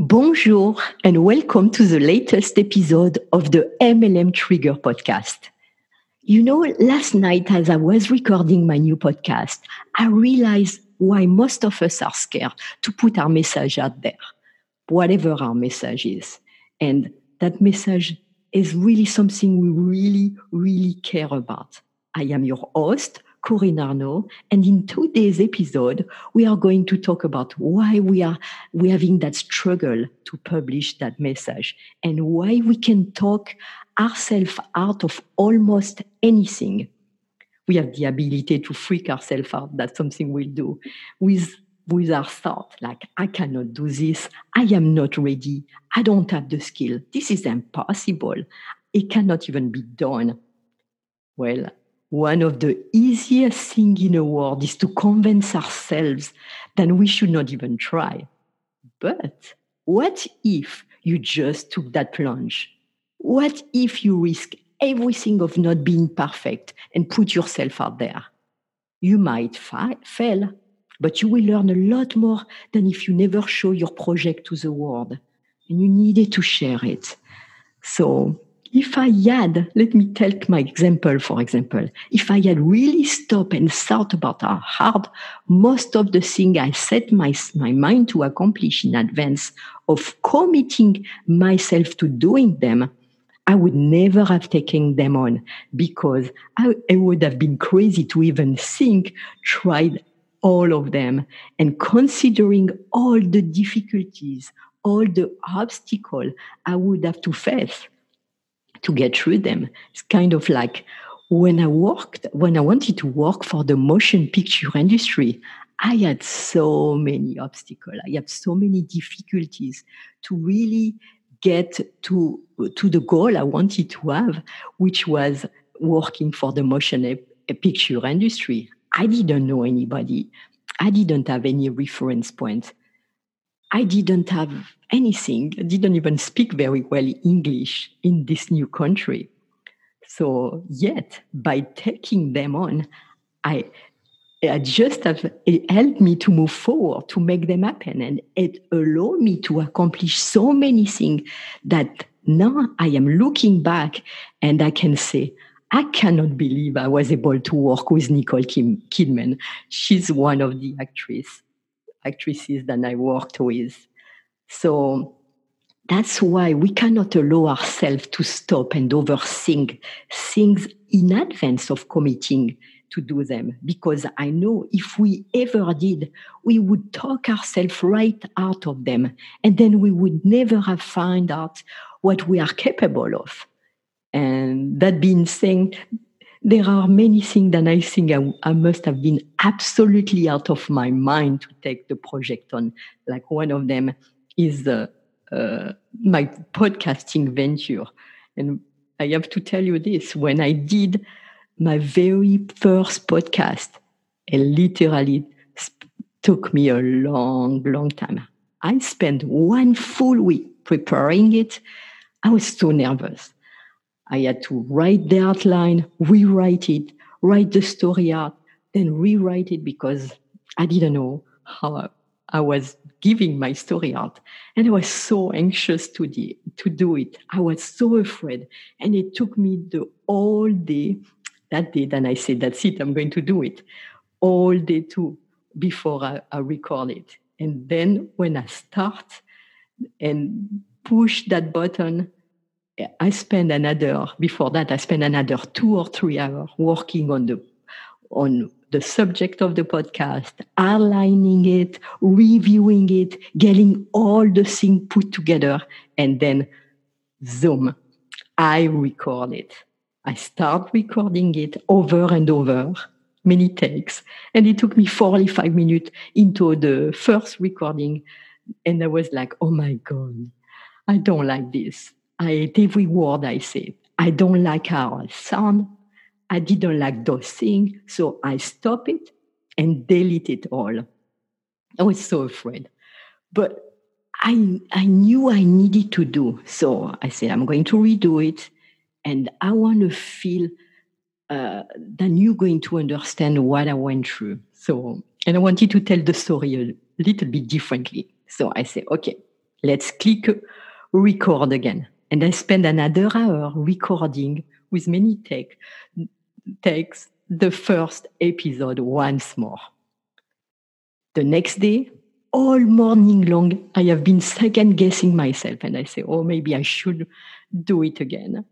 Bonjour and welcome to the latest episode of the MLM Trigger podcast. You know, last night as I was recording my new podcast, I realized why most of us are scared to put our message out there, whatever our message is. And that message is really something we really, really care about. I am your host, Corinne Arnaud. And in today's episode, we are going to talk about why we are we having that struggle to publish that message and why we can talk ourselves out of almost anything. We have the ability to freak ourselves out. That's something we'll do with with our thought, like, I cannot do this. I am not ready. I don't have the skill. This is impossible. It cannot even be done. Well, one of the easiest things in the world is to convince ourselves that we should not even try. But what if you just took that plunge? What if you risk everything of not being perfect and put yourself out there? You might fi- fail, but you will learn a lot more than if you never show your project to the world and you needed to share it. So if I had, let me take my example, for example, if I had really stopped and thought about how hard most of the things I set my, my mind to accomplish in advance of committing myself to doing them, I would never have taken them on because I, I would have been crazy to even think, tried all of them. And considering all the difficulties, all the obstacles I would have to face to get through them. It's kind of like when I worked, when I wanted to work for the motion picture industry, I had so many obstacles. I had so many difficulties to really get to, to the goal I wanted to have, which was working for the motion picture industry. I didn't know anybody. I didn't have any reference point. I didn't have anything, didn't even speak very well English in this new country. So, yet by taking them on, I, I just have it helped me to move forward, to make them happen. And it allowed me to accomplish so many things that now I am looking back and I can say, I cannot believe I was able to work with Nicole Kim, Kidman. She's one of the actresses actresses that I worked with. So that's why we cannot allow ourselves to stop and overthink things in advance of committing to do them. Because I know if we ever did, we would talk ourselves right out of them. And then we would never have found out what we are capable of. And that being said, there are many things that I think I, I, must have been absolutely out of my mind to take the project on. Like one of them is uh, uh, my podcasting venture. And I have to tell you this when I did my very first podcast, it literally took me a long, long time. I spent one full week preparing it. I was so nervous. I had to write the outline, rewrite it, write the story out, then rewrite it because I didn't know how I was giving my story out. And I was so anxious to, to do it. I was so afraid. And it took me the whole day that day. Then I said, that's it, I'm going to do it. All day too before I, I record it. And then when I start and push that button, I spend another before that I spend another two or three hours working on the on the subject of the podcast, aligning it, reviewing it, getting all the things put together, and then zoom, I record it. I start recording it over and over, many takes, and it took me 45 minutes into the first recording, and I was like, oh my god, I don't like this. I hate every word I say. I don't like how I sound. I didn't like those things. So I stop it and delete it all. I was so afraid. But I, I knew I needed to do. So I said, I'm going to redo it. And I want to feel uh, that you're going to understand what I went through. So, and I wanted to tell the story a little bit differently. So I said, okay, let's click record again. And I spend another hour recording with many take, takes the first episode once more. The next day, all morning long, I have been second guessing myself and I say, oh, maybe I should do it again.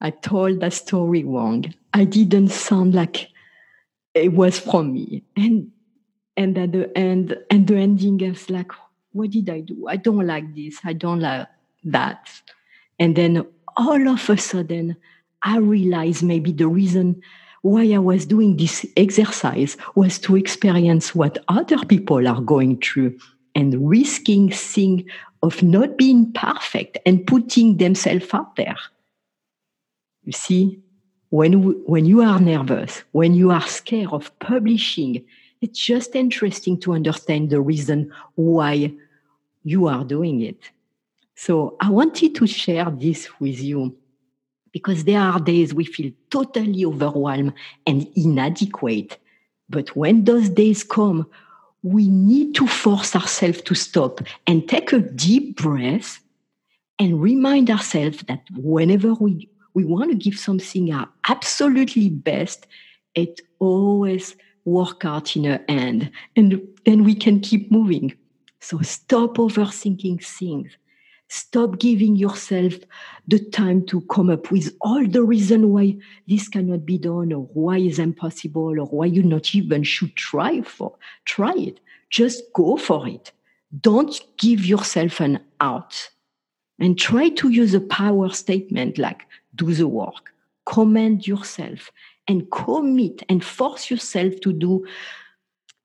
I told the story wrong. I didn't sound like it was from me. And and at the end, and the ending is like, what did I do? I don't like this. I don't like that. And then all of a sudden, I realized maybe the reason why I was doing this exercise was to experience what other people are going through and risking seeing of not being perfect and putting themselves out there. You see, when, when you are nervous, when you are scared of publishing, it's just interesting to understand the reason why you are doing it. So I wanted to share this with you because there are days we feel totally overwhelmed and inadequate. But when those days come, we need to force ourselves to stop and take a deep breath and remind ourselves that whenever we, we want to give something our absolutely best, it always work out in the end and then we can keep moving. So stop overthinking things Stop giving yourself the time to come up with all the reason why this cannot be done or why is impossible or why you not even should try for try it. Just go for it. Don't give yourself an out. And try to use a power statement like do the work, command yourself, and commit and force yourself to do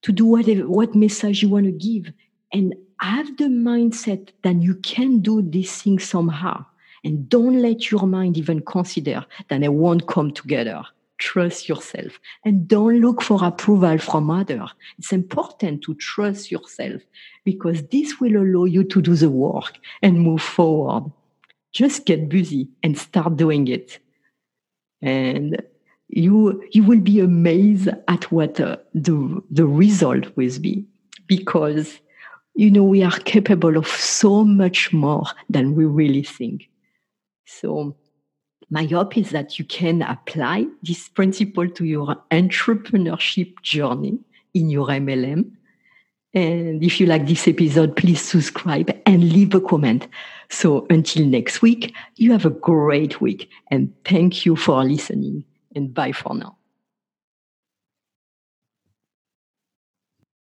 to do whatever what message you want to give and have the mindset that you can do this thing somehow and don't let your mind even consider that it won't come together. Trust yourself and don't look for approval from others. It's important to trust yourself because this will allow you to do the work and move forward. Just get busy and start doing it. And you you will be amazed at what uh, the the result will be because you know, we are capable of so much more than we really think. So, my hope is that you can apply this principle to your entrepreneurship journey in your MLM. And if you like this episode, please subscribe and leave a comment. So until next week, you have a great week and thank you for listening and bye for now.